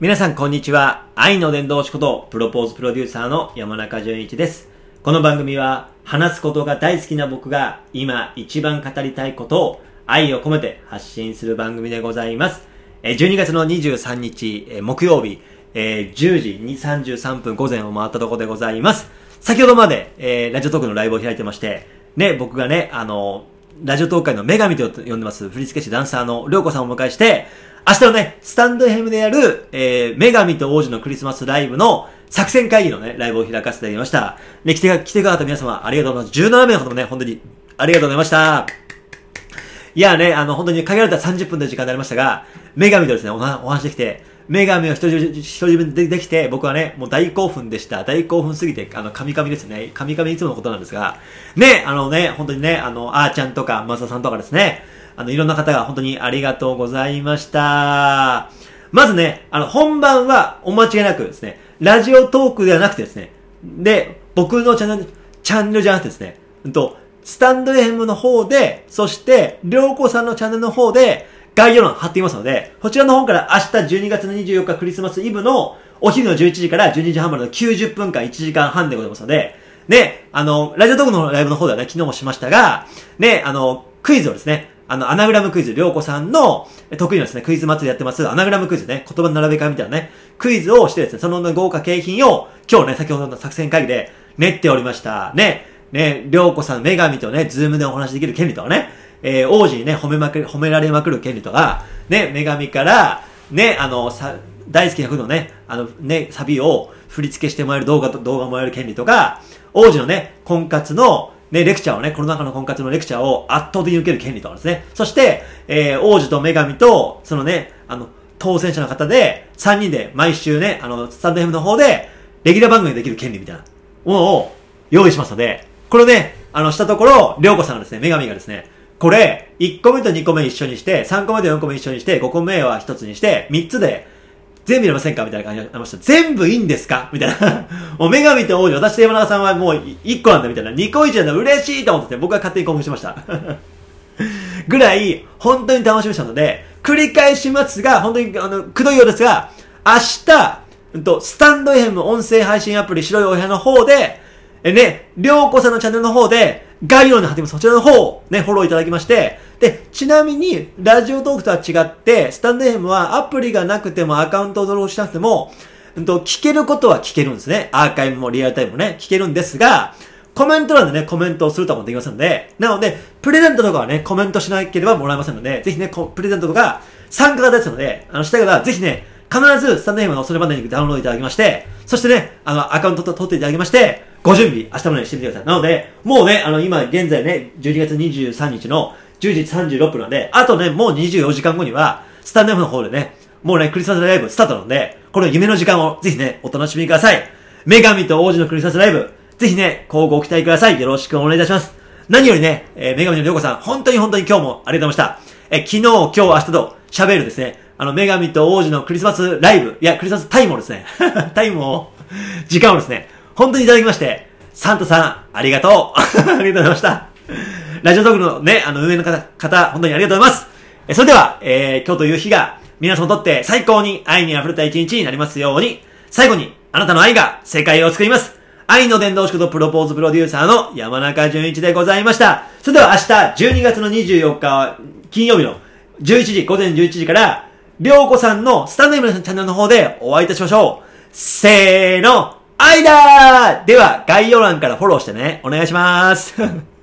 皆さんこんにちは。愛の伝道師こと、プロポーズプロデューサーの山中淳一です。この番組は、話すことが大好きな僕が、今一番語りたいことを、愛を込めて発信する番組でございます。12月の23日、木曜日、10時33分午前を回ったところでございます。先ほどまで、ラジオトークのライブを開いてまして、ね、僕がね、あの、ラジオトーク界の女神と呼んでます、振付師ダンサーのりょうこさんをお迎えして、明日のね、スタンド FM でやる、えー、女神と王子のクリスマスライブの作戦会議のね、ライブを開かせていただきました。ね、来て、来てくださった皆様ありがとうございます。17名ほどもね、本当にありがとうございました。いやね、あの、本当に限られた30分の時間になりましたが、女神とですね、お話できて、女神を一人分でできて、僕はね、もう大興奮でした。大興奮すぎて、あの、神々ですね。神々いつものことなんですが、ね、あのね、本当にね、あの、あーちゃんとか、まささんとかですね、あの、いろんな方が本当にありがとうございました。まずね、あの、本番はお間違いなくですね、ラジオトークではなくてですね、で、僕のチャンネル、チャンネルじゃなくてですね、うんと、スタンド FM の方で、そして、りょうこさんのチャンネルの方で、概要欄貼っていますので、こちらの方から明日12月の24日クリスマスイブのお昼の11時から12時半までの90分間1時間半でございますので、ね、あの、ラジオトークのライブの方ではね、昨日もしましたが、ね、あの、クイズをですね、あの、アナグラムクイズ、りょうこさんの得意なですね、クイズ祭りやってます、アナグラムクイズね、言葉の並べ替えみたいなね、クイズをしてですね、その豪華景品を、今日ね、先ほどの作戦会議で練っておりました。ね、ね、りょうこさん、女神とね、 Zoom でお話できる権利とかね、えー、王子にね、褒めまく、褒められまくる権利とか、ね、女神から、ね、あの、さ、大好きな曲のね、あの、ね、サビを振り付けしてもらえる動画と、動画もらえる権利とか、王子のね、婚活の、ね、レクチャーをね、コロナ禍の婚活のレクチャーを圧倒的に受ける権利とかですね。そして、えー、王子と女神と、そのね、あの、当選者の方で、3人で毎週ね、あの、スタンド FM の方で、レギュラー番組できる権利みたいなものを用意しますので、これをね、あの、したところ、りょうこさんがですね、女神がですね、これ、1個目と2個目一緒にして、3個目と4個目一緒にして、5個目は1つにして、3つで、全部入れませんか？みたいな感じになりました。全部いいんですか？みたいな。もう女神と王子、私と山中さんはもう1個なんだみたいな。2個1なんだ嬉しいと思ってて、僕は勝手に興奮しました。ぐらい、本当に楽しみにしたので、繰り返しますが、本当に、あの、くどいようですが、明日、うんと、スタンド FM 音声配信アプリ白いお部屋の方で、えね、りょうこさんのチャンネルの方で、概要欄に貼ってます。そちらの方をね、フォローいただきまして、で、ちなみに、ラジオトークとは違って、スタンド FM はアプリがなくてもアカウントを登録しなくても、うんと、聞けることは聞けるんですね。アーカイブもリアルタイムもね、聞けるんですが、コメント欄でね、コメントをするとかもできますので、なので、プレゼントとかはね、コメントしなければもらえませんので、ぜひね、プレゼントとか、参加型ですので、あの、したい方は、ぜひね、必ずスタンド FM のそれまでにダウンロードいただきまして、そしてね、あの、アカウントと取っていただきまして、ご準備、明日までしてみてください。なので、もうね、あの、今、現在ね、12月23日の10時36分なんで、あとね、もう24時間後には、スタンド F の方でね、もうね、クリスマスライブスタートなので、この夢の時間をぜひね、お楽しみください。女神と王子のクリスマスライブ、ぜひね、こうご期待ください。よろしくお願いいたします。何よりね、えー、女神のりょうこさん、本当に本当に今日もありがとうございました。えー昨日、今日、明日と喋るですね、あの、女神と王子のクリスマスライブ、いや、クリスマスタイムをですね、タイムを、時間をですね、本当にいただきまして、サンタさん、ありがとう。ありがとうございました。ラジオトークのね、あの、運営の方、方、本当にありがとうございます。えそれでは、えー、今日という日が、皆様にとって最高に愛に溢れた一日になりますように、最後に、あなたの愛が世界を救います。愛の伝道師とプロポーズプロデューサーの山中淳一でございました。それでは明日、12月の24日、金曜日の11時、午前11時から、りょうこさんのスタンドイムのチャンネルの方でお会いいたしましょう。せーの、愛だでは、概要欄からフォローしてね、お願いします。